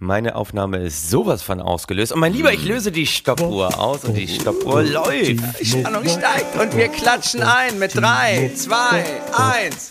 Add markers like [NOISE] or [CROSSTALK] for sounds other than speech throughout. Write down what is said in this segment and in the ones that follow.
Meine Aufnahme ist sowas von ausgelöst. Und mein Lieber, ich löse die Stoppuhr aus und die Stoppuhr läuft. Spannung steigt und wir klatschen ein mit 3, 2, 1.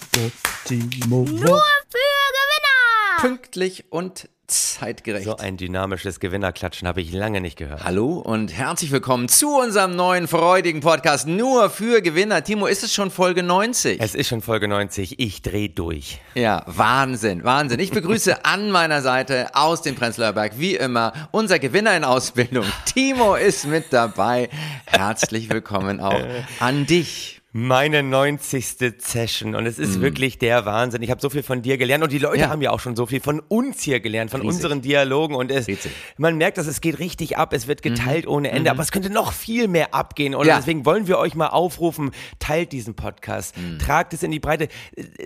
Nur für Gewinner! Pünktlich und zeitgerecht. So ein dynamisches Gewinnerklatschen habe ich lange nicht gehört. Hallo und herzlich willkommen zu unserem neuen freudigen Podcast nur für Gewinner. Timo, ist es schon Folge 90? Es ist schon Folge 90. Ich drehe durch. Ja, Wahnsinn, Wahnsinn. Ich begrüße [LAUGHS] an meiner Seite aus dem Prenzlauer Berg wie immer unser Gewinner in Ausbildung. Timo ist mit dabei. Herzlich willkommen auch an dich. Meine 90. Session und es ist mm. wirklich der Wahnsinn. Ich habe so viel von dir gelernt und die Leute ja. haben ja auch schon so viel von uns hier gelernt, von Riesig. unseren Dialogen und es, man merkt, dass es geht richtig ab, es wird geteilt mhm. ohne Ende, mhm. aber es könnte noch viel mehr abgehen und ja. deswegen wollen wir euch mal aufrufen, teilt diesen Podcast, mhm. tragt es in die Breite,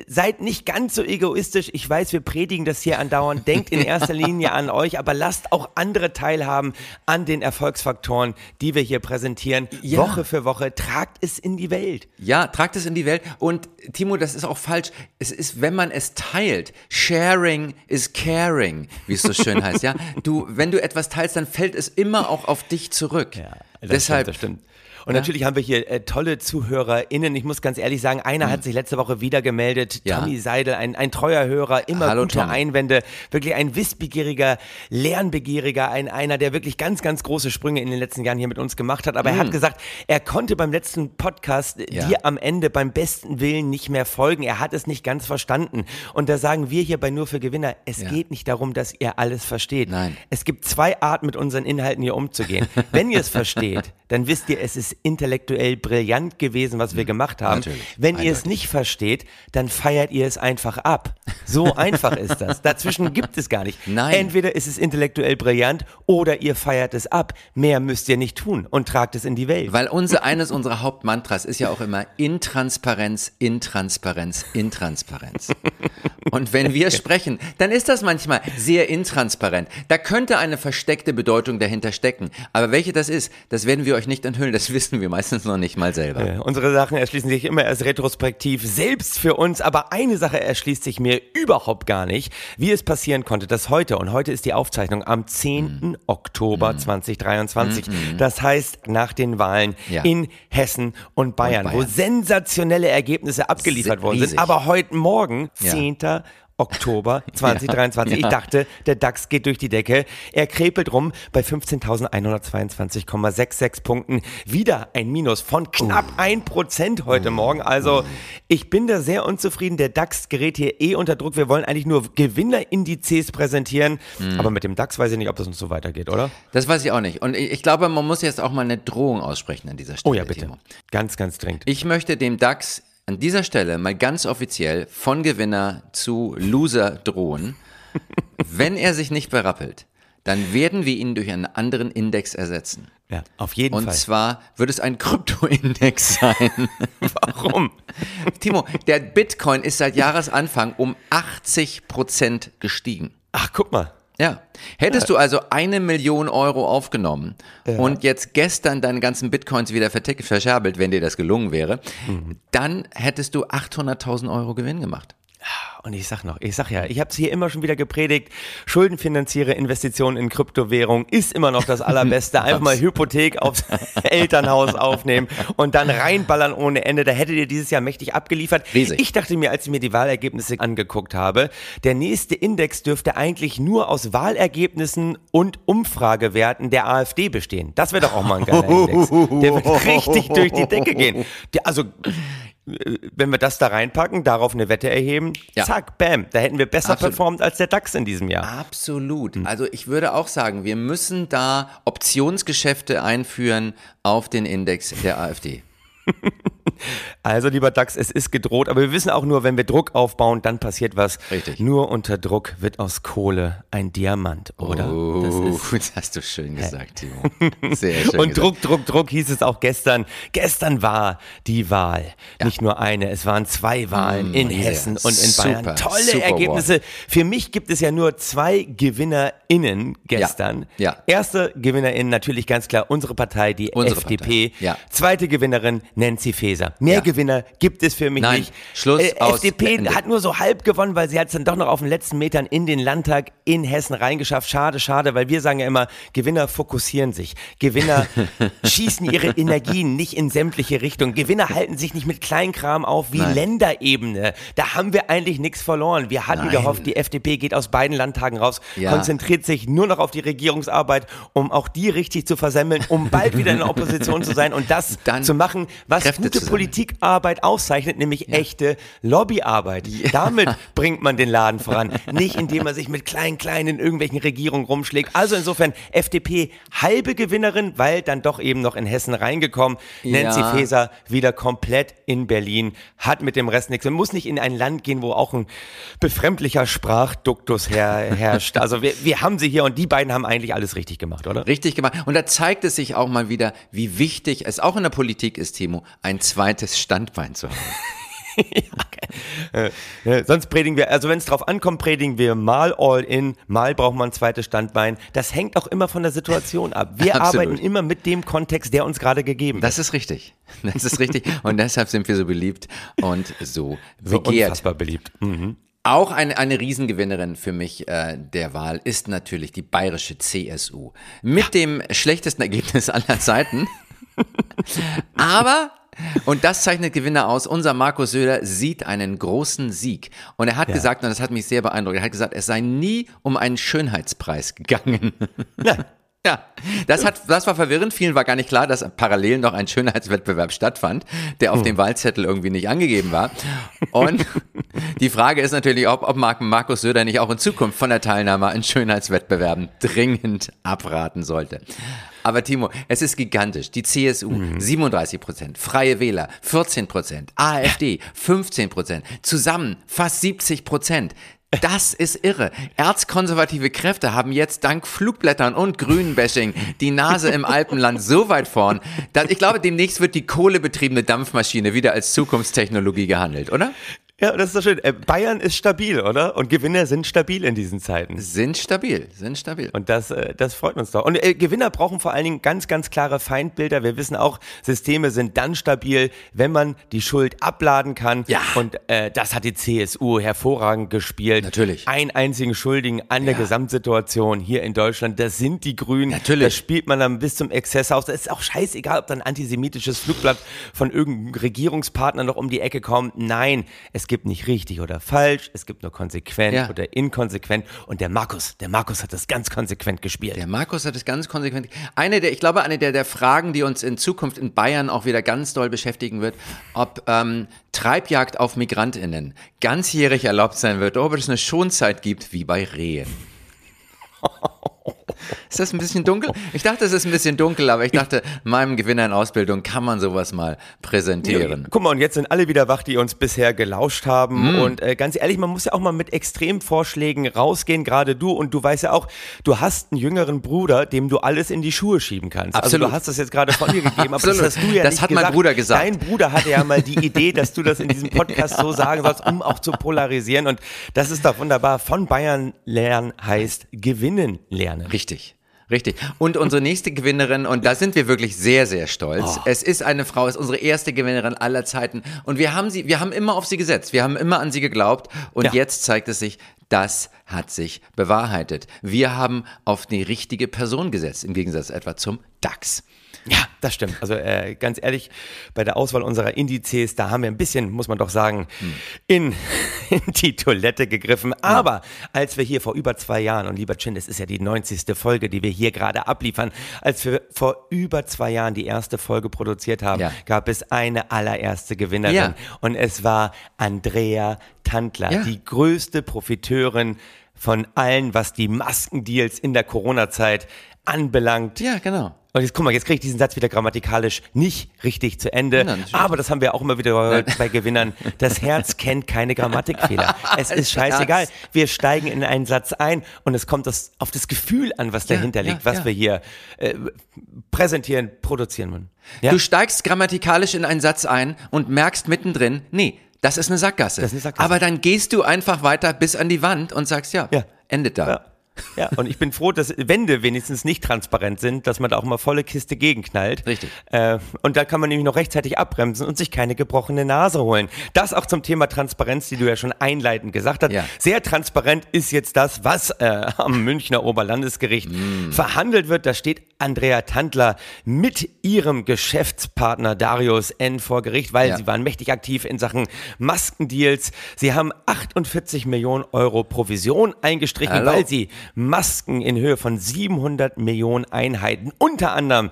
seid nicht ganz so egoistisch. Ich weiß, wir predigen das hier andauernd, denkt in [LAUGHS] erster Linie an euch, aber lasst auch andere teilhaben an den Erfolgsfaktoren, die wir hier präsentieren, ja. Woche für Woche. Tragt es in die Welt. Ja, tragt es in die Welt. Und Timo, das ist auch falsch. Es ist, wenn man es teilt. Sharing is caring, wie es so schön [LAUGHS] heißt. Ja, du, wenn du etwas teilst, dann fällt es immer auch auf dich zurück. Ja, das Deshalb, stimmt, das stimmt. Und ja. natürlich haben wir hier äh, tolle ZuhörerInnen. Ich muss ganz ehrlich sagen, einer mhm. hat sich letzte Woche wieder gemeldet. Ja. Tommy Seidel, ein, ein treuer Hörer, immer Hallo, gute Tom. Einwände. Wirklich ein wissbegieriger, lernbegieriger, ein, einer, der wirklich ganz, ganz große Sprünge in den letzten Jahren hier mit uns gemacht hat. Aber mhm. er hat mhm. gesagt, er konnte beim letzten Podcast ja. dir am Ende beim besten Willen nicht mehr folgen. Er hat es nicht ganz verstanden. Und da sagen wir hier bei Nur für Gewinner, es geht nicht darum, dass ihr alles versteht. Nein. Es gibt zwei Arten, mit unseren Inhalten hier umzugehen. Wenn ihr es versteht, dann wisst ihr, es ist intellektuell brillant gewesen, was wir hm, gemacht haben. Natürlich. Wenn ihr es nicht versteht, dann feiert ihr es einfach ab. So [LAUGHS] einfach ist das. Dazwischen gibt es gar nicht. Nein. Entweder ist es intellektuell brillant oder ihr feiert es ab. Mehr müsst ihr nicht tun und tragt es in die Welt. Weil unser, [LAUGHS] eines unserer Hauptmantras ist ja auch immer Intransparenz, Intransparenz, Intransparenz. Und wenn wir sprechen, dann ist das manchmal sehr intransparent. Da könnte eine versteckte Bedeutung dahinter stecken. Aber welche das ist, das werden wir euch nicht enthüllen. Das wissen wir meistens noch nicht mal selber. Ja, unsere Sachen erschließen sich immer erst retrospektiv, selbst für uns. Aber eine Sache erschließt sich mir überhaupt gar nicht, wie es passieren konnte, dass heute, und heute ist die Aufzeichnung am 10. Mhm. Oktober mhm. 2023, mhm. das heißt nach den Wahlen ja. in Hessen und Bayern, und Bayern, wo sensationelle Ergebnisse abgeliefert worden sind. Aber heute Morgen, 10. Oktober 2023. [LAUGHS] Ja, ja. Ich dachte, der DAX geht durch die Decke. Er krepelt rum bei 15.122,66 Punkten. Wieder ein Minus von knapp uh. 1% heute uh. Morgen. Also ich bin da sehr unzufrieden. Der DAX gerät hier eh unter Druck. Wir wollen eigentlich nur Gewinnerindizes präsentieren. Mm. Aber mit dem DAX weiß ich nicht, ob das uns so weitergeht, oder? Das weiß ich auch nicht. Und ich glaube, man muss jetzt auch mal eine Drohung aussprechen an dieser Stelle. Oh ja, bitte. Timo. Ganz, ganz dringend. Ich möchte dem DAX an dieser Stelle mal ganz offiziell von Gewinner zu Loser drohen. [LAUGHS] Wenn er sich nicht berappelt, dann werden wir ihn durch einen anderen Index ersetzen. Ja, auf jeden Und Fall. Und zwar wird es ein Krypto-Index sein. [LAUGHS] Warum? Timo, der Bitcoin ist seit Jahresanfang um 80 Prozent gestiegen. Ach, guck mal. Ja. Hättest ja. du also eine Million Euro aufgenommen ja. und jetzt gestern deine ganzen Bitcoins wieder verscherbelt, wenn dir das gelungen wäre, mhm. dann hättest du 800.000 Euro Gewinn gemacht. Und ich sag noch, ich sag ja, ich habe es hier immer schon wieder gepredigt, schuldenfinanziere Investitionen in Kryptowährung ist immer noch das [LAUGHS] Allerbeste. Einfach mal Hypothek aufs [LAUGHS] Elternhaus aufnehmen und dann reinballern ohne Ende. Da hättet ihr dieses Jahr mächtig abgeliefert. Riesig. Ich dachte mir, als ich mir die Wahlergebnisse angeguckt habe, der nächste Index dürfte eigentlich nur aus Wahlergebnissen und Umfragewerten der AfD bestehen. Das wäre doch auch mal ein geiler Index. Der wird [LAUGHS] richtig durch die Decke gehen. Der, also wenn wir das da reinpacken, darauf eine Wette erheben, ja. zack, bam, da hätten wir besser Absolut. performt als der DAX in diesem Jahr. Absolut. Hm. Also ich würde auch sagen, wir müssen da Optionsgeschäfte einführen auf den Index der AfD. [LAUGHS] [LAUGHS] Also, lieber DAX, es ist gedroht, aber wir wissen auch nur, wenn wir Druck aufbauen, dann passiert was. Richtig. Nur unter Druck wird aus Kohle ein Diamant, oder? Oh, das, ist, [LAUGHS] das hast du schön gesagt, Timo. Sehr [LAUGHS] schön. Und gesagt. Druck, Druck, Druck hieß es auch gestern. Gestern war die Wahl. Ja. Nicht nur eine, es waren zwei Wahlen mm, in Hessen und in Bayern. Super, Tolle super Ergebnisse. Wow. Für mich gibt es ja nur zwei GewinnerInnen gestern. Ja. ja. Erste GewinnerInnen natürlich ganz klar unsere Partei, die unsere FDP. Partei. Ja. Zweite Gewinnerin Nancy Faeser. Feser. Mehr ja. Gewinner gibt es für mich Nein, nicht. Schluss äh, aus FDP Ende. hat nur so halb gewonnen, weil sie hat es dann doch noch auf den letzten Metern in den Landtag in Hessen reingeschafft. Schade, schade, weil wir sagen ja immer, Gewinner fokussieren sich. Gewinner [LAUGHS] schießen ihre Energien nicht in sämtliche Richtungen. Gewinner halten sich nicht mit Kleinkram auf wie Nein. Länderebene. Da haben wir eigentlich nichts verloren. Wir hatten Nein. gehofft, die FDP geht aus beiden Landtagen raus, Ja. konzentriert sich nur noch auf die Regierungsarbeit, um auch die richtig zu versemmeln, um bald wieder in der Opposition zu sein und das Dann zu machen, was Kräfte gute. Politikarbeit auszeichnet, nämlich echte Lobbyarbeit. Damit bringt man den Laden voran, nicht indem man sich mit klein klein in irgendwelchen Regierungen rumschlägt. Also insofern FDP halbe Gewinnerin, weil dann doch eben noch in Hessen reingekommen. Nancy Ja. Faeser wieder komplett in Berlin, hat mit dem Rest nichts. Man muss nicht in ein Land gehen, wo auch ein befremdlicher Sprachduktus her, herrscht. Also wir, wir haben sie hier und die beiden haben eigentlich alles richtig gemacht, oder? Richtig gemacht. Und da zeigt es sich auch mal wieder, wie wichtig es auch in der Politik ist, Timo, ein zweites Standbein zu haben. [LAUGHS] Äh, äh, sonst predigen wir, also wenn es drauf ankommt, predigen wir mal all in, mal braucht man ein zweites Standbein. Das hängt auch immer von der Situation ab. Wir Absolut. arbeiten immer mit dem Kontext, der uns gerade gegeben Das ist richtig. Das ist richtig. Und deshalb sind wir so beliebt und so So begehrt. unfassbar beliebt. Mhm. Auch eine, eine Riesengewinnerin für mich äh, der Wahl ist natürlich die bayerische CSU. Mit dem schlechtesten Ergebnis aller Zeiten. [LAUGHS] Aber, und das zeichnet Gewinner aus, unser Markus Söder sieht einen großen Sieg. Und er hat Ja. gesagt, und das hat mich sehr beeindruckt, er hat gesagt, es sei nie um einen Schönheitspreis gegangen. [LAUGHS] Nein. Ja, das, hat, das war verwirrend. Vielen war gar nicht klar, dass parallel noch ein Schönheitswettbewerb stattfand, der auf dem Wahlzettel irgendwie nicht angegeben war. Und [LAUGHS] die Frage ist natürlich, ob, ob Mark, Markus Söder nicht auch in Zukunft von der Teilnahme an Schönheitswettbewerben dringend abraten sollte. Aber Timo, es ist gigantisch. Die CSU 37 Prozent, Freie Wähler 14 Prozent, AfD 15 Prozent, zusammen fast 70 Prozent. Das ist irre. Erzkonservative Kräfte haben jetzt dank Flugblättern und Grünbashing die Nase im Alpenland so weit vorn, dass ich glaube, demnächst wird die kohlebetriebene Dampfmaschine wieder als Zukunftstechnologie gehandelt, oder? Ja, das ist doch schön. Äh, Bayern ist stabil, oder? Und Gewinner sind stabil in diesen Zeiten. Sind stabil, sind stabil. Und das, äh, das freut uns doch. Und äh, Gewinner brauchen vor allen Dingen ganz, ganz klare Feindbilder. Wir wissen auch, Systeme sind dann stabil, wenn man die Schuld abladen kann. Ja. Und äh, das hat die CSU hervorragend gespielt. Natürlich. Einen einzigen Schuldigen an der Ja. Gesamtsituation hier in Deutschland, das sind die Grünen. Natürlich. Das spielt man dann bis zum Exzess aus. Es ist auch scheißegal, ob dann ein antisemitisches Flugblatt von irgendeinem Regierungspartner noch um die Ecke kommt. Nein, es gibt nicht richtig oder falsch. Es gibt nur konsequent Ja. oder inkonsequent. Und der Markus, der Markus hat das ganz konsequent gespielt. Der Markus hat es ganz konsequent. Eine der, ich glaube, eine der, der Fragen, die uns in Zukunft in Bayern auch wieder ganz doll beschäftigen wird, ob ähm, Treibjagd auf MigrantInnen ganzjährig erlaubt sein wird, oder ob es eine Schonzeit gibt, wie bei Rehen. [LAUGHS] Ist das ein bisschen dunkel? Ich dachte, es ist ein bisschen dunkel, aber ich dachte, meinem Gewinner in Ausbildung kann man sowas mal präsentieren. Guck mal, und jetzt sind alle wieder wach, die uns bisher gelauscht haben. Mhm. Und äh, ganz ehrlich, man muss ja auch mal mit Extremvorschlägen rausgehen, gerade du. Und du weißt ja auch, du hast einen jüngeren Bruder, dem du alles in die Schuhe schieben kannst. Also Absolut. du hast das jetzt gerade von dir gegeben, aber das hast du ja Das nicht hat mein gesagt. Bruder gesagt. Dein Bruder hatte ja mal die Idee, dass du das in diesem Podcast so sagen sollst, um auch zu polarisieren. Und das ist doch wunderbar. Von Bayern lernen heißt gewinnen lernen. Richtig. Richtig. Und unsere nächste Gewinnerin, und da sind wir wirklich sehr, sehr stolz. Oh. Es ist eine Frau, ist unsere erste Gewinnerin aller Zeiten. Und wir haben sie, wir haben immer auf sie gesetzt. Wir haben immer an sie geglaubt. Und Ja. jetzt zeigt es sich, das hat sich bewahrheitet. Wir haben auf die richtige Person gesetzt, im Gegensatz etwa zum DAX. Ja, das stimmt. Also äh, ganz ehrlich, bei der Auswahl unserer Indizes, da haben wir ein bisschen, muss man doch sagen, in, [LAUGHS] in die Toilette gegriffen. Aber als wir hier vor über zwei Jahren, und lieber Chin, das ist ja die 90. Folge, die wir hier gerade abliefern, als wir vor über zwei Jahren die erste Folge produziert haben, Ja. gab es eine allererste Gewinnerin. Ja. Und es war Andrea Tantler, Ja. die größte Profiteurin von allen, was die Maskendeals in der Corona-Zeit anbelangt. Ja, genau. Und jetzt guck mal, jetzt kriege ich diesen Satz wieder grammatikalisch nicht richtig zu Ende. Nein, aber das haben wir auch immer wieder gehört [LAUGHS] bei Gewinnern. Das Herz kennt keine Grammatikfehler. [LAUGHS] Es ist scheißegal. Wir steigen in einen Satz ein und es kommt das, auf das Gefühl an, was dahinter ja, liegt, was ja. wir hier äh, präsentieren, produzieren wollen. Ja? Du steigst grammatikalisch in einen Satz ein und merkst mittendrin, nee, das ist eine Sackgasse. Das ist eine Sackgasse. Aber dann gehst du einfach weiter bis an die Wand und sagst, ja, Ja. endet da. Ja. Und ich bin froh, dass Wände wenigstens nicht transparent sind, dass man da auch mal volle Kiste gegenknallt. Richtig. Äh, und da kann man nämlich noch rechtzeitig abbremsen und sich keine gebrochene Nase holen. Das auch zum Thema Transparenz, die du ja schon einleitend gesagt hast. Ja. Sehr transparent ist jetzt das, was äh, [LAUGHS] am Münchner Oberlandesgericht mm. verhandelt wird. Da steht Andrea Tandler mit ihrem Geschäftspartner Darius N. vor Gericht, weil ja. sie waren mächtig aktiv in Sachen Maskendeals. Sie haben 48 Millionen Euro Provision eingestrichen, Hallo. weil sie Masken in Höhe von 700 Millionen Einheiten, unter anderem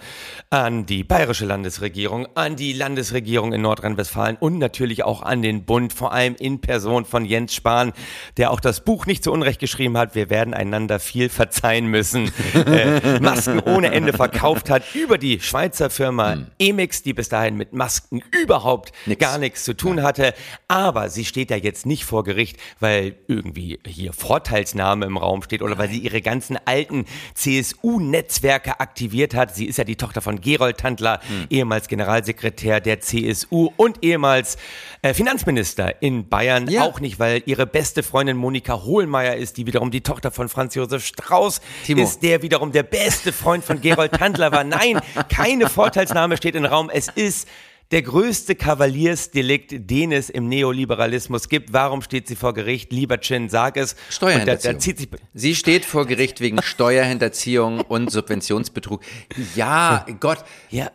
an die bayerische Landesregierung, an die Landesregierung in Nordrhein-Westfalen und natürlich auch an den Bund, vor allem in Person von Jens Spahn, der auch das Buch nicht zu Unrecht geschrieben hat, wir werden einander viel verzeihen müssen, [LAUGHS] äh, Masken ohne Ende verkauft hat über die Schweizer Firma hm. Emix, die bis dahin mit Masken überhaupt Nix. gar nichts zu tun hatte, aber sie steht ja jetzt nicht vor Gericht, weil irgendwie hier Vorteilsnahme im Raum steht oder weil sie ihre ganzen alten CSU-Netzwerke aktiviert hat. Sie ist ja die Tochter von Gerold Tandler, hm. ehemals Generalsekretär der CSU und ehemals äh, Finanzminister in Bayern. Ja. Auch nicht, weil ihre beste Freundin Monika Hohlmeier ist, die wiederum die Tochter von Franz Josef Strauß Timo. ist, der wiederum der beste Freund von Gerold Tandler war. Nein, keine Vorteilsnahme steht im Raum. Es ist der größte Kavaliersdelikt, den es im Neoliberalismus gibt. Warum steht sie vor Gericht? Lieber Chin, sag es. Steuerhinterziehung. Da, da sie steht vor Gericht wegen Steuerhinterziehung und Subventionsbetrug. Ja, Gott. Ja.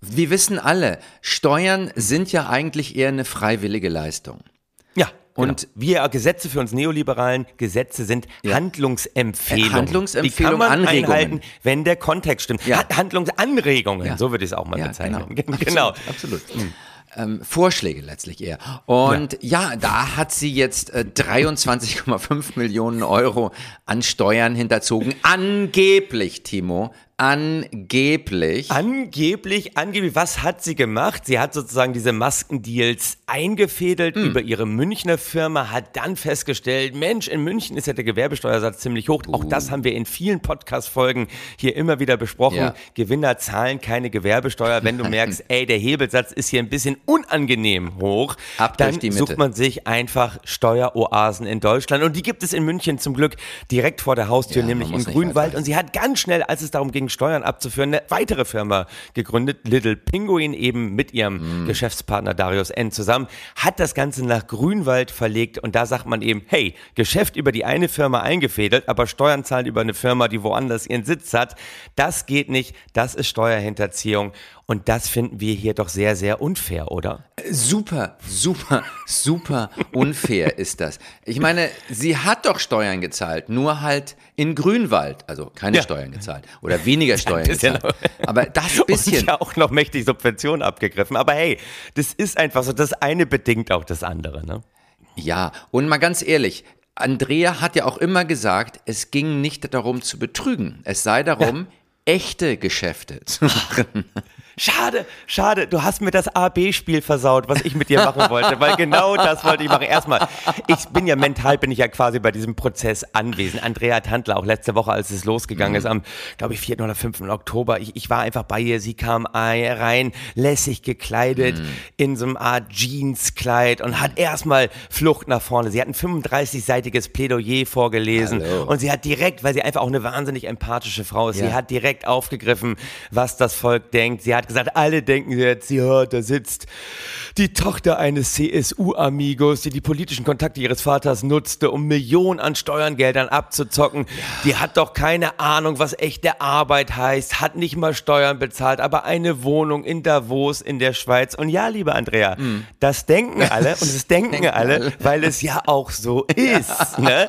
Wir wissen alle, Steuern sind ja eigentlich eher eine freiwillige Leistung. Und genau. wir Gesetze für uns Neoliberalen, Gesetze sind ja. Handlungsempfehlungen. Handlungsempfehlungen, Die kann man Anregungen. einhalten, wenn der Kontext stimmt. Ja. Handlungsanregungen, ja. so würde ich es auch mal bezeichnen. Genau. [LAUGHS] genau. Absolut. absolut. Mhm. Ähm, Vorschläge letztlich eher. Und ja, ja da hat sie jetzt äh, 23,5 Millionen Euro an Steuern hinterzogen. Angeblich, Timo, Angeblich. Angeblich, angeblich. Was hat sie gemacht? Sie hat sozusagen diese Maskendeals eingefädelt hm. über ihre Münchner Firma, hat dann festgestellt, Mensch, in München ist ja der Gewerbesteuersatz ziemlich hoch. Uh. Auch das haben wir in vielen Podcast-Folgen hier immer wieder besprochen. Ja. Gewinner zahlen keine Gewerbesteuer. Wenn du [LAUGHS] merkst, ey, der Hebelsatz ist hier ein bisschen unangenehm hoch, Ab dann sucht man sich einfach Steueroasen in Deutschland. Und die gibt es in München zum Glück direkt vor der Haustür, ja, nämlich in Grünwald. Und sie hat ganz schnell, als es darum ging, gegen Steuern abzuführen, eine weitere Firma gegründet, Little Penguin, eben mit ihrem mhm. Geschäftspartner Darius N. zusammen, hat das Ganze nach Grünwald verlegt und da sagt man eben, hey, Geschäft über die eine Firma eingefädelt, aber Steuern zahlen über eine Firma, die woanders ihren Sitz hat. Das geht nicht, das ist Steuerhinterziehung und das finden wir hier doch sehr, sehr unfair, oder? Super, super, super unfair ist das. Ich meine, sie hat doch Steuern gezahlt, nur halt in Grünwald, also keine ja. Steuern gezahlt oder weniger [LAUGHS] Steuern gezahlt. Aber das [LAUGHS] bisschen. Und ja auch noch mächtig Subventionen abgegriffen. Aber hey, das ist einfach so, das eine bedingt auch das andere, ne? Ja, und mal ganz ehrlich, Andrea hat ja auch immer gesagt, es ging nicht darum zu betrügen. Es sei darum, ja. echte Geschäfte zu [LAUGHS] machen. Schade, schade, du hast mir das A-B-Spiel versaut, was ich mit dir machen [LAUGHS] wollte, weil genau das wollte ich machen. Erstmal, ich bin ja mental, bin ich ja quasi bei diesem Prozess anwesend. Andrea Tandler, auch letzte Woche, als es losgegangen mhm. ist, am, glaube ich, 4. oder 5. Oktober, ich, ich war einfach bei ihr, sie kam rein, lässig gekleidet, mhm. in so einem Art Jeans-Kleid und hat erstmal Flucht nach vorne. Sie hat ein 35-seitiges Plädoyer vorgelesen Hallo. und sie hat direkt, weil sie einfach auch eine wahnsinnig empathische Frau ist, ja. sie hat direkt aufgegriffen, was das Volk denkt. Sie hat hat gesagt, alle denken jetzt, ja, da sitzt die Tochter eines CSU-Amigos, die die politischen Kontakte ihres Vaters nutzte, um Millionen an Steuergeldern abzuzocken. Ja. Die hat doch keine Ahnung, was echte Arbeit heißt, hat nicht mal Steuern bezahlt, aber eine Wohnung in Davos in der Schweiz. Und ja, liebe Andrea, mhm. das denken alle und es [LAUGHS] denken alle, weil es ja auch so [LAUGHS] ist. Ne?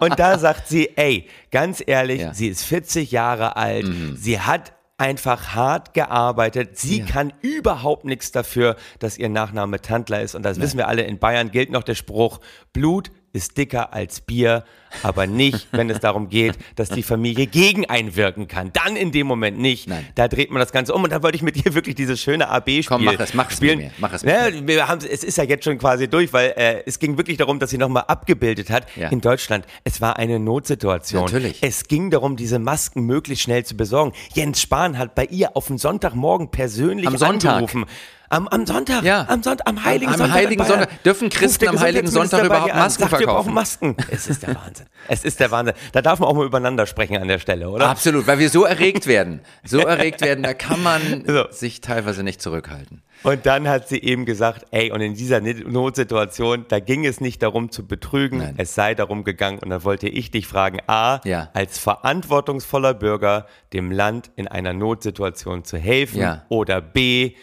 Und da sagt sie, ey, ganz ehrlich, ja. sie ist 40 Jahre alt, mhm. sie hat einfach hart gearbeitet. Sie ja. kann überhaupt nichts dafür, dass ihr Nachname Tandler ist. Und das Nein. wissen wir alle. In Bayern gilt noch der Spruch, Blut ist dicker als Bier, aber nicht, wenn es darum geht, dass die Familie gegen einwirken kann. Dann in dem Moment nicht. Nein. Da dreht man das Ganze um und da wollte ich mit dir wirklich dieses schöne AB-Spiel Komm, mach es, mach es spielen. Mit mir. Mach es mit ja, wir haben, es ist ja jetzt schon quasi durch, weil äh, es ging wirklich darum, dass sie nochmal abgebildet hat ja. in Deutschland. Es war eine Notsituation. Natürlich. Es ging darum, diese Masken möglichst schnell zu besorgen. Jens Spahn hat bei ihr auf den Sonntagmorgen persönlich Am Sonntag. angerufen Am, am Sonntag, Ja. am Sonntag, am Heiligen Am Sonntag. Heiligen. Sonntag. Dürfen Christen am Heiligen Sonntag überhaupt Masken sagt, Wir verkaufen? brauchen Masken. Es ist der Wahnsinn. Es ist der Wahnsinn. Da darf man auch mal übereinander sprechen an der Stelle, oder? Absolut, weil wir so erregt werden. So erregt werden, da kann man [LAUGHS] So. sich teilweise nicht zurückhalten. Und dann hat sie eben gesagt, ey, und in dieser Notsituation, da ging es nicht darum zu betrügen, Nein. es sei darum gegangen. Und dann wollte ich dich fragen, A, Ja. als verantwortungsvoller Bürger dem Land in einer Notsituation zu helfen Ja. oder B,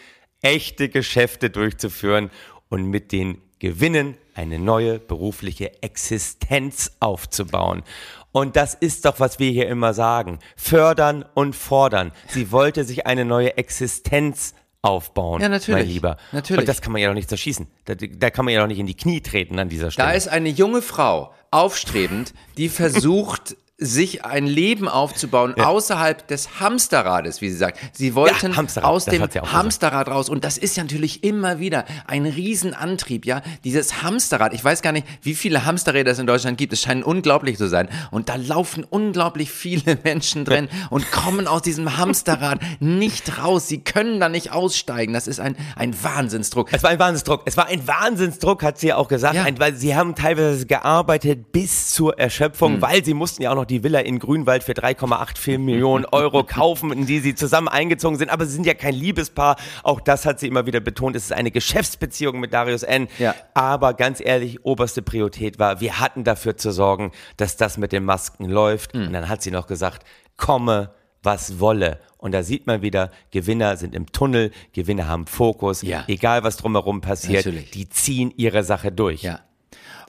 echte Geschäfte durchzuführen und mit den Gewinnen eine neue berufliche Existenz aufzubauen. Und das ist doch, was wir hier immer sagen. Fördern und fordern. Sie wollte sich eine neue Existenz aufbauen, Ja, natürlich. mein Lieber. Natürlich. Und das kann man ja doch nicht zerschießen. Da, da kann man ja doch nicht in die Knie treten an dieser Stelle. Da ist eine junge Frau, aufstrebend, die versucht, [LAUGHS] sich ein Leben aufzubauen außerhalb des Hamsterrades, wie sie sagt. Sie wollten Ja, Hamsterrad, aus dem auch gesagt. Hamsterrad raus und das ist ja natürlich immer wieder ein Riesenantrieb, ja. Dieses Hamsterrad, ich weiß gar nicht, wie viele Hamsterräder es in Deutschland gibt, es scheinen unglaublich zu sein und da laufen unglaublich viele [LAUGHS] Menschen drin und kommen aus diesem Hamsterrad nicht raus. Sie können da nicht aussteigen, das ist ein, ein Wahnsinnsdruck. Es war ein Wahnsinnsdruck. Es war ein Wahnsinnsdruck, hat sie ja auch gesagt. Ja. Ein, weil sie haben teilweise gearbeitet bis zur Erschöpfung, Hm. weil sie mussten ja auch noch die Villa in Grünwald für 3,84 Millionen Euro kaufen, in die sie zusammen eingezogen sind. Aber sie sind ja kein Liebespaar. Auch das hat sie immer wieder betont. Es ist eine Geschäftsbeziehung mit Darius N. Ja. Aber ganz ehrlich, oberste Priorität war, wir hatten dafür zu sorgen, dass das mit den Masken läuft. Hm. Und dann hat sie noch gesagt, komme, was wolle. Und da sieht man wieder, Gewinner sind im Tunnel, Gewinner haben Fokus, Ja. egal was drumherum passiert, Natürlich. die ziehen ihre Sache durch. Ja.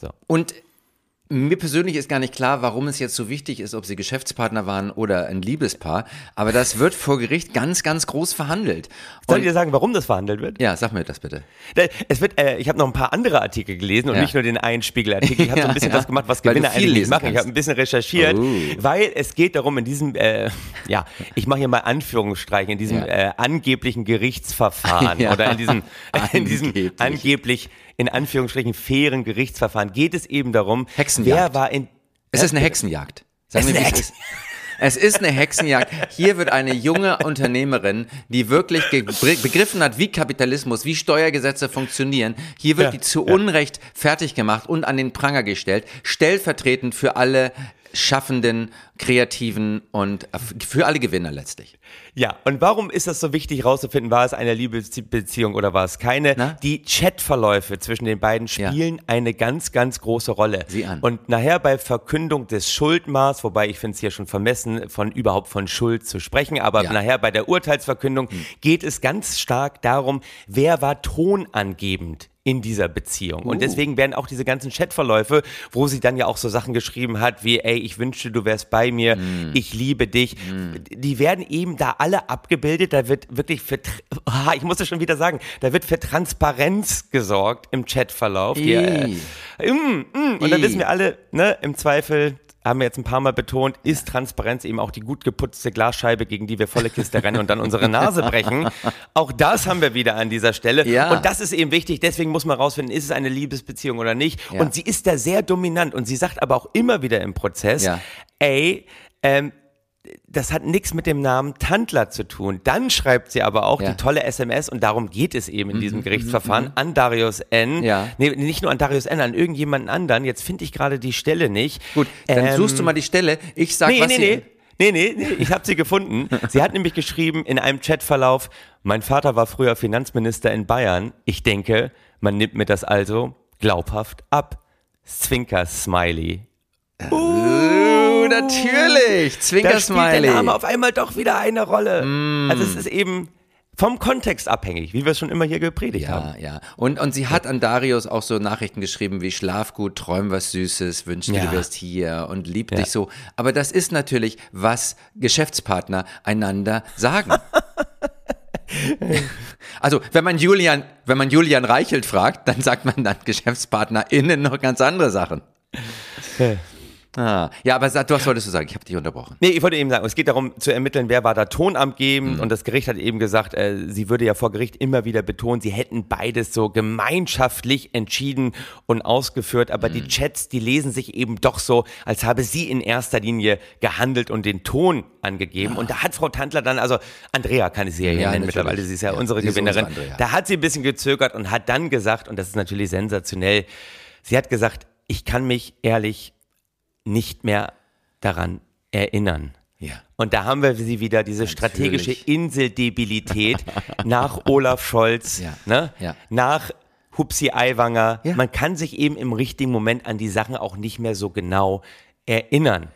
So. Und mir persönlich ist gar nicht klar, warum es jetzt so wichtig ist, ob sie Geschäftspartner waren oder ein Liebespaar. Aber das wird vor Gericht ganz, ganz groß verhandelt. Soll ich dir sagen, warum das verhandelt wird? ja, sag mir das bitte. Es wird, äh, ich habe noch ein paar andere Artikel gelesen und Ja. nicht nur den einen Spiegelartikel. Ich habe so ein bisschen [LAUGHS] ja. was gemacht, was Gewinner eigentlich lesen machen. Ich habe ein bisschen recherchiert, Oh. weil es geht darum, in diesem, äh, ja, ich mache hier mal Anführungsstreichen, in diesem Ja. äh, angeblichen Gerichtsverfahren [LAUGHS] oder in diesem, [LAUGHS] in diesem Angeblich. In Anführungsstrichen, fairen Gerichtsverfahren geht es eben darum, Hexenjagd. wer war in, Es ist eine Hexenjagd. Sagen Es wir, ist wie eine es ist. Es ist eine Hexenjagd. Hier wird eine junge Unternehmerin, die wirklich begriffen hat, wie Kapitalismus, wie Steuergesetze funktionieren, hier wird Ja, die zu ja. Unrecht fertig gemacht und an den Pranger gestellt, stellvertretend für alle Schaffenden, Kreativen und für alle Gewinner letztlich. Ja, und warum ist das so wichtig rauszufinden, war es eine Liebesbeziehung oder war es keine? Na? Die Chatverläufe zwischen den beiden spielen eine ganz, ganz große Rolle. Sieh an. Und nachher bei Verkündung des Schuldmaß, wobei ich finde es hier schon vermessen, von überhaupt von Schuld zu sprechen, aber Ja. nachher bei der Urteilsverkündung geht es ganz stark darum, wer war tonangebend in dieser Beziehung. Und deswegen werden auch diese ganzen Chatverläufe, wo sie dann ja auch so Sachen geschrieben hat, wie, ey, ich wünschte, du wärst bei mir, ich liebe dich, die werden eben da alle abgebildet, da wird wirklich für, [LAUGHS] ich muss es schon wieder sagen, da wird für Transparenz gesorgt im Chatverlauf. Die, äh, mm, mm, und dann wissen wir alle, ne, im Zweifel, haben wir jetzt ein paar Mal betont, ist Transparenz eben auch die gut geputzte Glasscheibe, gegen die wir volle Kiste rennen und dann unsere Nase brechen. [LAUGHS] Auch das haben wir wieder an dieser Stelle. Ja. Und das ist eben wichtig, deswegen muss man rausfinden, ist es eine Liebesbeziehung oder nicht. Ja. Und sie ist da sehr dominant und sie sagt aber auch immer wieder im Prozess, Ja. ey, ähm, das hat nichts mit dem Namen Tandler zu tun. Dann schreibt sie aber auch Ja. Mhm, die tolle SMS und darum geht es eben in diesem Gerichtsverfahren an Darius N. Ja. Nee, nicht nur an Darius N, an irgendjemanden anderen. Jetzt finde ich gerade die Stelle nicht. Gut, dann Ähm, suchst du mal die Stelle. Ich sag, Nee, was nee, sie, nee. Nee, nee, nee, ich habe sie gefunden. Sie hat nämlich geschrieben in einem Chatverlauf, mein Vater war früher Finanzminister in Bayern. Ich denke, man nimmt mir das also glaubhaft ab. Zwinker-Smiley. Uh, natürlich. Da spielt der Zwinker-Smiley. Name auf einmal doch wieder eine Rolle. Also es ist eben vom Kontext abhängig, wie wir es schon immer hier gepredigt haben. Ja, ja. Und, und sie hat an Darius auch so Nachrichten geschrieben wie Schlaf gut, träum was Süßes, wünschte Ja. du wärst hier und lieb Ja. dich so. Aber das ist natürlich, was Geschäftspartner einander sagen. [LAUGHS] also, wenn man Julian, wenn man Julian Reichelt fragt, dann sagt man dann GeschäftspartnerInnen noch ganz andere Sachen. Ah, ja, aber sag, du was wolltest du sagen? Ich habe dich unterbrochen. Nee, ich wollte eben sagen, es geht darum zu ermitteln, wer war da tonamtgebend mhm. und das Gericht hat eben gesagt, äh, sie würde ja vor Gericht immer wieder betonen, sie hätten beides so gemeinschaftlich entschieden und ausgeführt, aber mhm. die Chats, die lesen sich eben doch so, als habe sie in erster Linie gehandelt und den Ton angegeben ja. und da hat Frau Tandler dann, also Andrea kann ich sie ja hier ja, nennen mittlerweile, sie ist ja, ja unsere Gewinnerin, unsere da hat sie ein bisschen gezögert und hat dann gesagt, und das ist natürlich sensationell, sie hat gesagt, ich kann mich ehrlich nicht mehr daran erinnern. Ja. Und da haben wir sie wieder, diese Natürlich. strategische Inseldebilität [LAUGHS] nach Olaf Scholz, ja. Ne? Ja. nach Hupsi Aiwanger. Man kann sich eben im richtigen Moment an die Sachen auch nicht mehr so genau erinnern.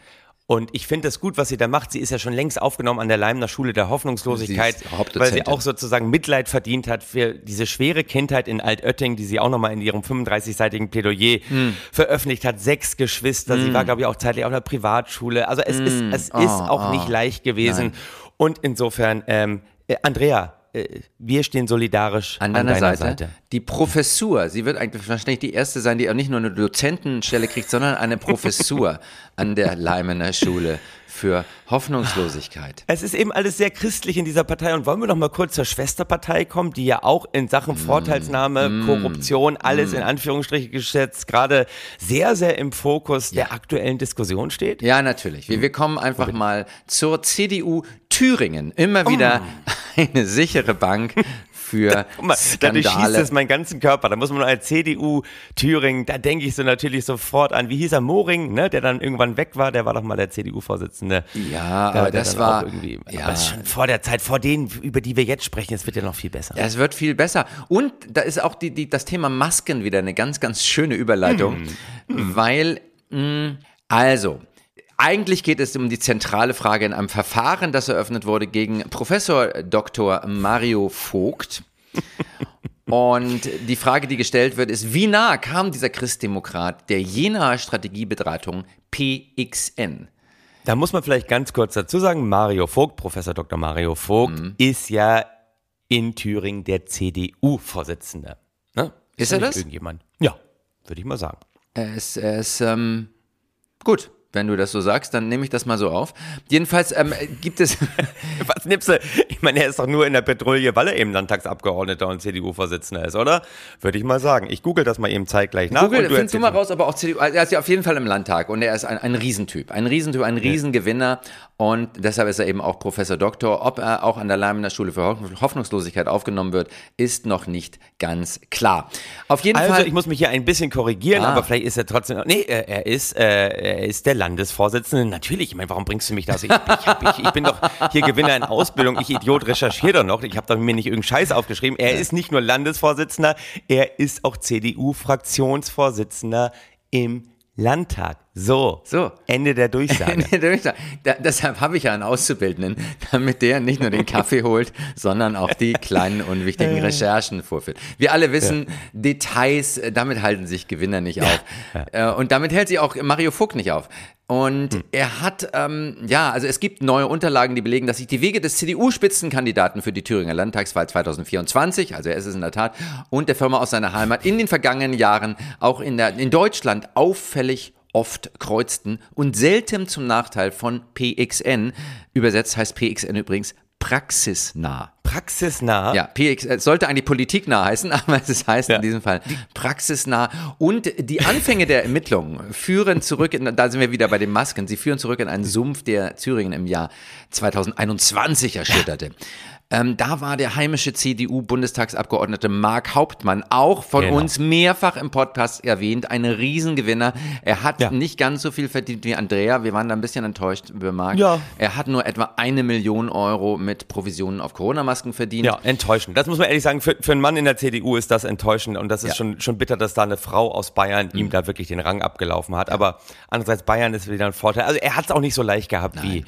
Und ich finde das gut, was sie da macht. Sie ist ja schon längst aufgenommen an der Leimner Schule der Hoffnungslosigkeit, weil sie auch sozusagen Mitleid verdient hat für diese schwere Kindheit in Altötting, die sie auch nochmal in ihrem 35-seitigen Plädoyer mm. veröffentlicht hat. Sechs Geschwister. Mm. Sie hm. war, glaube ich, auch zeitlich auf einer Privatschule. Also es mm. ist, es oh, ist auch oh. nicht leicht gewesen. Nein. Und insofern, ähm, äh, Andrea, wir stehen solidarisch an, an deiner Seite. Seite. Die Professur, sie wird eigentlich wahrscheinlich die erste sein, die auch nicht nur eine Dozentenstelle kriegt, sondern eine Professur [LAUGHS] an der Leimener Schule für Hoffnungslosigkeit. Es ist eben alles sehr christlich in dieser Partei. Und wollen wir noch mal kurz zur Schwesterpartei kommen, die ja auch in Sachen mm. Vorteilsnahme, mm. Korruption, alles mm. in Anführungsstriche gesetzt, gerade sehr, sehr im Fokus ja. der aktuellen Diskussion steht? Ja, natürlich. Wir, wir kommen einfach mal zur CDU Thüringen. Immer wieder oh. eine sichere Bank [LAUGHS] für [LAUGHS] mal, Skandale. Dadurch schießt es meinen ganzen Körper. Da muss man als CDU Thüringen, da denke ich so natürlich sofort an, wie hieß er, Moring, ne, der dann irgendwann weg war, der war doch mal der CDU-Vorsitzende. Ja, der, aber das war irgendwie, ja. aber ist schon vor der Zeit, vor denen, über die wir jetzt sprechen, es wird ja noch viel besser. Ja, es wird viel besser. Und da ist auch die, die, das Thema Masken wieder eine ganz, ganz schöne Überleitung, hm. Weil, mh, hm, also, eigentlich geht es um die zentrale Frage in einem Verfahren, das eröffnet wurde gegen Professor Dr. Mario Vogt. Und die Frage, die gestellt wird, ist, wie nah kam dieser Christdemokrat der Jenaer Strategieberatung PXN? Da muss man vielleicht ganz kurz dazu sagen, Mario Vogt, Professor Dr. Mario Vogt, mhm. ist ja in Thüringen der CDU-Vorsitzende. Ne? Ist, ist er das? Irgendjemand? Ja, würde ich mal sagen. Er ist, er ist ähm, gut. Wenn du das so sagst, dann nehme ich das mal so auf. Jedenfalls ähm, gibt es. [LAUGHS] Was nimmst du? Ich meine, er ist doch nur in der Petrouille, weil er eben Landtagsabgeordneter und CDU-Vorsitzender ist, oder? Würde ich mal sagen. Ich google das mal eben zeitgleich nach. Google, du findest du mal raus, aber auch CDU. Er ist ja auf jeden Fall im Landtag und er ist ein, ein Riesentyp. Ein Riesentyp, ein Riesengewinner. Und deshalb ist er eben auch Professor Doktor. Ob er auch an der Leimener Schule für Hoffnungslosigkeit aufgenommen wird, ist noch nicht ganz klar. Auf jeden also, Fall. Also, ich muss mich hier ein bisschen korrigieren, ah. aber vielleicht ist er trotzdem. Nee, er ist, äh, er ist der Landesvorsitzende. Natürlich, ich meine, warum bringst du mich da? Also ich, ich, ich, ich, bin doch hier Gewinner in Ausbildung. Ich Idiot recherchiere doch noch. Ich habe doch mir nicht irgendeinen Scheiß aufgeschrieben. Er ist nicht nur Landesvorsitzender, er ist auch CDU-Fraktionsvorsitzender im Landtag. So, so. Ende der Durchsage. [LAUGHS] Ende der Durchsage. Da, deshalb habe ich ja einen Auszubildenden, [LAUGHS] damit der nicht nur den Kaffee [LAUGHS] holt, sondern auch die kleinen unwichtigen Recherchen vorführt. Wir alle wissen, ja. Details, äh, damit halten sich Gewinner nicht auf. Ja. Äh, und damit hält sich auch Mario Vogt nicht auf. Und hm. er hat, ähm, ja, also es gibt neue Unterlagen, die belegen, dass sich die Wege des CDU-Spitzenkandidaten für die Thüringer Landtagswahl 2024, also er ist es in der Tat, und der Firma aus seiner Heimat in den vergangenen Jahren auch in, der, in Deutschland auffällig oft kreuzten und selten zum Nachteil von PXN. Übersetzt heißt PXN übrigens praxisnah. Praxisnah? Ja, PX, es sollte eigentlich politiknah heißen, [LAUGHS] aber es heißt ja. in diesem Fall praxisnah. Und die Anfänge der Ermittlungen führen zurück, in, da sind wir wieder bei den Masken, sie führen zurück in einen Sumpf, der Thüringen im Jahr 2021 erschütterte. Ähm, da war der heimische CDU-Bundestagsabgeordnete Marc Hauptmann auch von genau. uns mehrfach im Podcast erwähnt, ein Riesengewinner. Er hat ja. nicht ganz so viel verdient wie Andrea. Wir waren da ein bisschen enttäuscht über Marc. Ja. Er hat nur etwa eine Million Euro mit Provisionen auf Corona-Masken verdient. Ja, enttäuschend. Das muss man ehrlich sagen, für, für einen Mann in der CDU ist das enttäuschend und das ist ja. schon, schon bitter, dass da eine Frau aus Bayern mhm. ihm da wirklich den Rang abgelaufen hat. Aber andererseits Bayern ist wieder ein Vorteil. Also er hat es auch nicht so leicht gehabt Nein. wie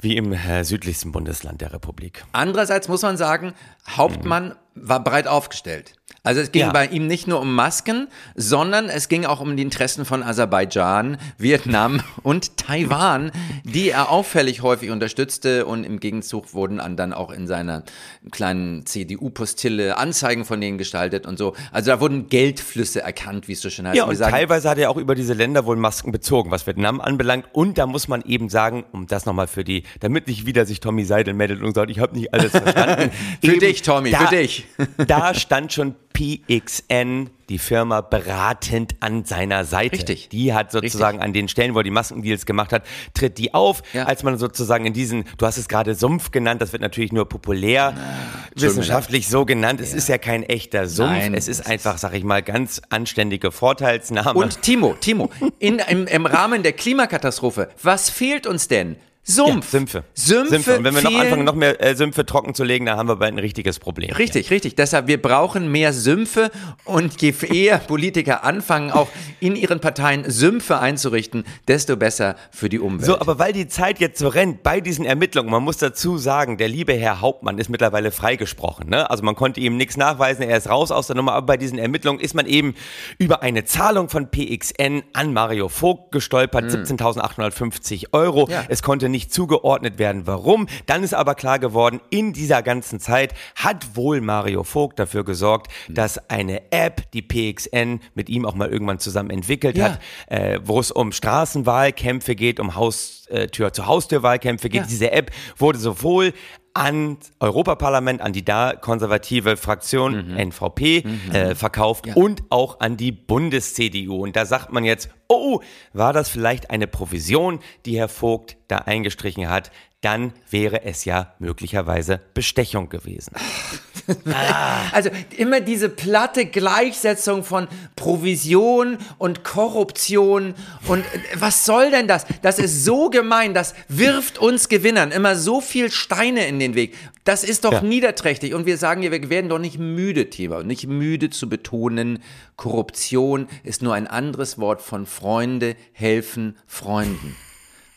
wie im äh, südlichsten Bundesland der Republik. Andererseits muss man sagen, Hauptmann war breit aufgestellt. Also es ging ja. bei ihm nicht nur um Masken, sondern es ging auch um die Interessen von Aserbaidschan, Vietnam [LAUGHS] und Taiwan, die er auffällig häufig unterstützte und im Gegenzug wurden dann auch in seiner kleinen CDU-Postille Anzeigen von denen gestaltet und so. Also da wurden Geldflüsse erkannt, wie es so schön heißt. Ja, und teilweise hat er auch über diese Länder wohl Masken bezogen, was Vietnam anbelangt. Und da muss man eben sagen, um das nochmal für die, damit nicht wieder sich Tommy Seidel meldet und sagt, ich habe nicht alles verstanden. [LAUGHS] für eben, dich, Tommy, da, für dich. [LAUGHS] da stand schon PXN, die Firma, beratend an seiner Seite. Richtig. Die hat sozusagen Richtig. an den Stellen, wo er die Maskendeals gemacht hat, tritt die auf, ja. als man sozusagen in diesen, du hast es gerade Sumpf genannt, das wird natürlich nur populär Na, wissenschaftlich so genannt. Es ja. ist ja kein echter Sumpf, Nein, es ist einfach, sag ich mal, ganz anständige Vorteilsnahme. Und Timo, Timo, in, im, im Rahmen der Klimakatastrophe, was fehlt uns denn? Sumpf. Ja, Sümpfe. Sümpfe. Sümpfe. Und wenn wir noch anfangen, noch mehr äh, Sümpfe trocken zu legen, dann haben wir bald ein richtiges Problem. Richtig, ja. richtig. Deshalb, wir brauchen mehr Sümpfe und je eher Politiker anfangen, auch in ihren Parteien Sümpfe einzurichten, desto besser für die Umwelt. So, aber weil die Zeit jetzt so rennt bei diesen Ermittlungen, man muss dazu sagen, der liebe Herr Hauptmann ist mittlerweile freigesprochen. Ne? Also man konnte ihm nichts nachweisen, er ist raus aus der Nummer, aber bei diesen Ermittlungen ist man eben über eine Zahlung von PXN an Mario Vogt gestolpert, hm. 17.850 Euro. Ja. Es konnte nicht nicht zugeordnet werden. Warum? Dann ist aber klar geworden, in dieser ganzen Zeit hat wohl Mario Vogt dafür gesorgt, dass eine App, die PXN, mit ihm auch mal irgendwann zusammen entwickelt ja. hat, äh, wo es um Straßenwahlkämpfe geht, um Haustür zu Haustürwahlkämpfe geht. Ja. Diese App wurde sowohl an Europaparlament, an die da konservative Fraktion mhm. NVP mhm. Äh, verkauft ja. und auch an die Bundes-CDU. Und da sagt man jetzt, oh, war das vielleicht eine Provision, die Herr Vogt da eingestrichen hat? Dann wäre es ja möglicherweise Bestechung gewesen. [LAUGHS] [LAUGHS] Also immer diese platte Gleichsetzung von Provision und Korruption und äh, was soll denn das? Das ist so gemein, das wirft uns Gewinnern immer so viel Steine in den Weg. Das ist doch ja. niederträchtig und wir sagen ja, wir werden doch nicht müde, Thema, nicht müde zu betonen, Korruption ist nur ein anderes Wort von Freunde helfen Freunden.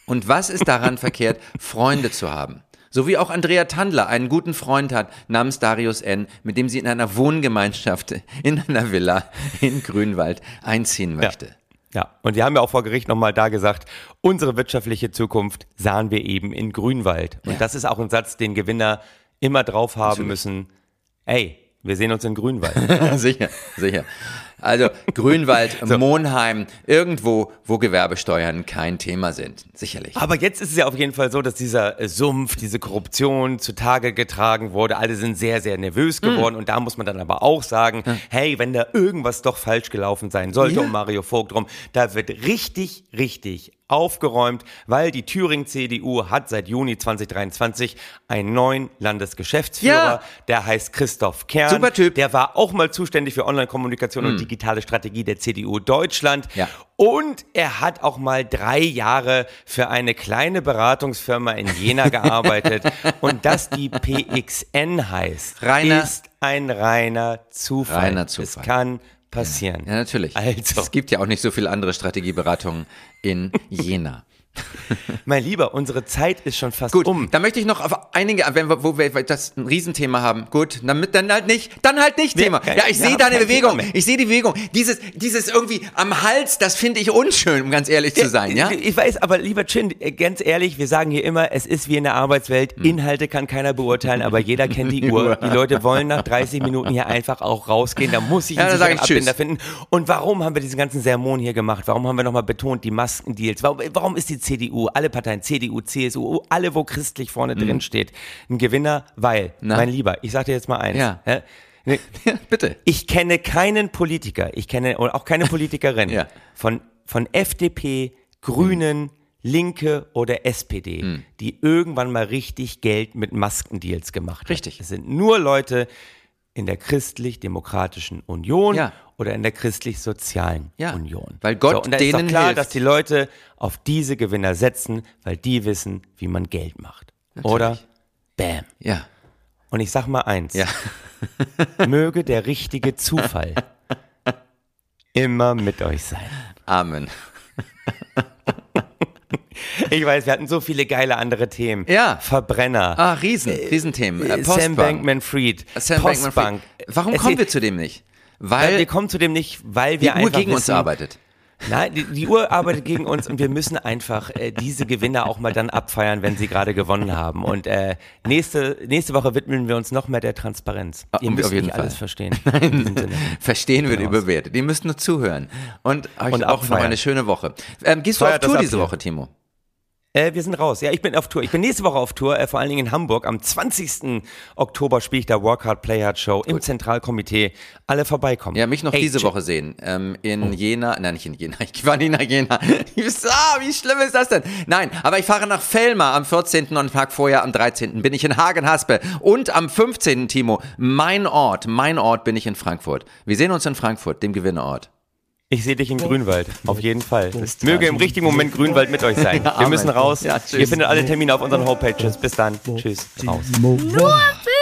Und was ist daran verkehrt, Freunde zu haben? So wie auch Andrea Tandler einen guten Freund hat namens Darius N., mit dem sie in einer Wohngemeinschaft in einer Villa in Grünwald einziehen möchte. Ja. Ja, und wir haben ja auch vor Gericht nochmal da gesagt, unsere wirtschaftliche Zukunft sahen wir eben in Grünwald. Und ja. das ist auch ein Satz, den Gewinner immer drauf haben Natürlich. müssen. Ey, wir sehen uns in Grünwald. [LAUGHS] sicher, sicher. Also Grünwald, [LAUGHS] so. Monheim, irgendwo, wo Gewerbesteuern kein Thema sind. Sicherlich. Aber jetzt ist es ja auf jeden Fall so, dass dieser äh, Sumpf, diese Korruption zutage getragen wurde. Alle sind sehr, sehr nervös hm. geworden. Mm. Und da muss man dann aber auch sagen, ja. hey, wenn da irgendwas doch falsch gelaufen sein sollte ja. um Mario Vogt rum, da wird richtig, richtig aufgeräumt, weil die Thüringen-CDU hat seit Juni 2023 einen neuen Landesgeschäftsführer, ja. der heißt Christoph Kern. Super Typ. Der war auch mal zuständig für Online-Kommunikation mhm. und digitale Strategie der CDU Deutschland. Ja. Und er hat auch mal drei Jahre für eine kleine Beratungsfirma in Jena [LAUGHS] gearbeitet. und dass die PXN heißt, reiner, ist ein reiner Zufall. Reiner Zufall. Es kann passieren. Ja, natürlich. Also. Es gibt ja auch nicht so viele andere Strategieberatungen in Jena. [LAUGHS] mein Lieber, unsere Zeit ist schon fast Gut, um. Da möchte ich noch auf einige, wenn wir, wo wir das ein Riesenthema haben. Gut, damit dann halt nicht, dann halt nicht Thema. ja, ich sehe deine Bewegung. Ich sehe die Bewegung. Dieses, dieses irgendwie am Hals, das finde ich unschön, um ganz ehrlich zu sein, ja? Ich weiß, aber lieber Chin, äh, ganz ehrlich, wir sagen hier immer, es ist wie in der Arbeitswelt. Hm. Inhalte kann keiner beurteilen, aber jeder kennt die Uhr. [LAUGHS] Die Leute wollen nach 30 Minuten hier einfach auch rausgehen. Da muss ich ja, einen ich Abbinder finden. Und warum haben wir diesen ganzen Sermon hier gemacht? Warum haben wir nochmal betont, die Maskendeals? Warum, warum ist die CDU, alle Parteien, CDU, CSU, alle, wo christlich vorne mhm. drin steht, ein Gewinner, weil, Na? mein Lieber, ich sag dir jetzt mal eins. Ja. [LAUGHS] ja bitte. Ich kenne keinen Politiker, ich kenne auch keine Politikerin [LAUGHS] ja. von, von FDP, Grünen, mhm. Linke oder SPD, mhm. die irgendwann mal richtig Geld mit Maskendeals gemacht haben. Richtig. Es sind nur Leute in der christlich-demokratischen Union ja oder in der christlich-sozialen ja, Union. Weil Gott so, und denen ist doch klar, hilft. dass die Leute auf diese Gewinner setzen, weil die wissen, wie man Geld macht. Natürlich. Oder? Bam. Ja. Und ich sag mal eins. Ja. [LAUGHS] möge der richtige Zufall [LAUGHS] immer mit euch sein. Amen. Ich weiß, wir hatten so viele geile andere Themen. Ja. Verbrenner. Ah, Riesen, Riesenthemen. Äh, Sam Bankman-Fried. Sam Postbank. Bankman-Fried. Warum kommen wir zu dem nicht? Weil, wir kommen zu dem nicht, weil die wir Uhr einfach gegen uns wissen, arbeitet. Nein, die, die Uhr arbeitet gegen uns und wir müssen einfach äh, diese Gewinner auch mal dann abfeiern, wenn sie gerade gewonnen haben. Und äh, nächste, nächste Woche widmen wir uns noch mehr der Transparenz. Ah, Ihr müsst auf jeden nicht Fall. alles verstehen. [LAUGHS] Verstehen wird Genau. überbewertet. Die müsst nur zuhören. Und euch Und auch noch abfeiern. eine schöne Woche. Ähm, gehst du auf Feiert Tour diese. Woche, Timo? Äh, wir sind raus. Ja, ich bin auf Tour. Ich bin nächste Woche auf Tour, äh, vor allen Dingen in Hamburg. Am 20. Oktober spiele ich da Work Hard, Play Hard Show im Zentralkomitee. Alle vorbeikommen. Ja, mich noch Ey, diese Woche sehen. Ähm, in Jena, nein, nicht in Jena, [LAUGHS] ich war nie nach Jena. [LAUGHS] ah, wie schlimm ist das denn? Nein, aber ich fahre nach Fellmar am 14. und einen Tag vorher, am 13. bin ich in Hagen-Haspe. Und am 15. Timo, mein Ort, mein Ort bin ich in Frankfurt. Wir sehen uns in Frankfurt, dem Gewinnerort. Ich sehe dich in Grünwald. Auf jeden Fall. Möge im richtigen Moment Grünwald mit euch sein. [LAUGHS] Wir müssen raus. Ihr findet alle Termine auf unseren Homepages. Bis dann. Tschüss. Raus. Nur für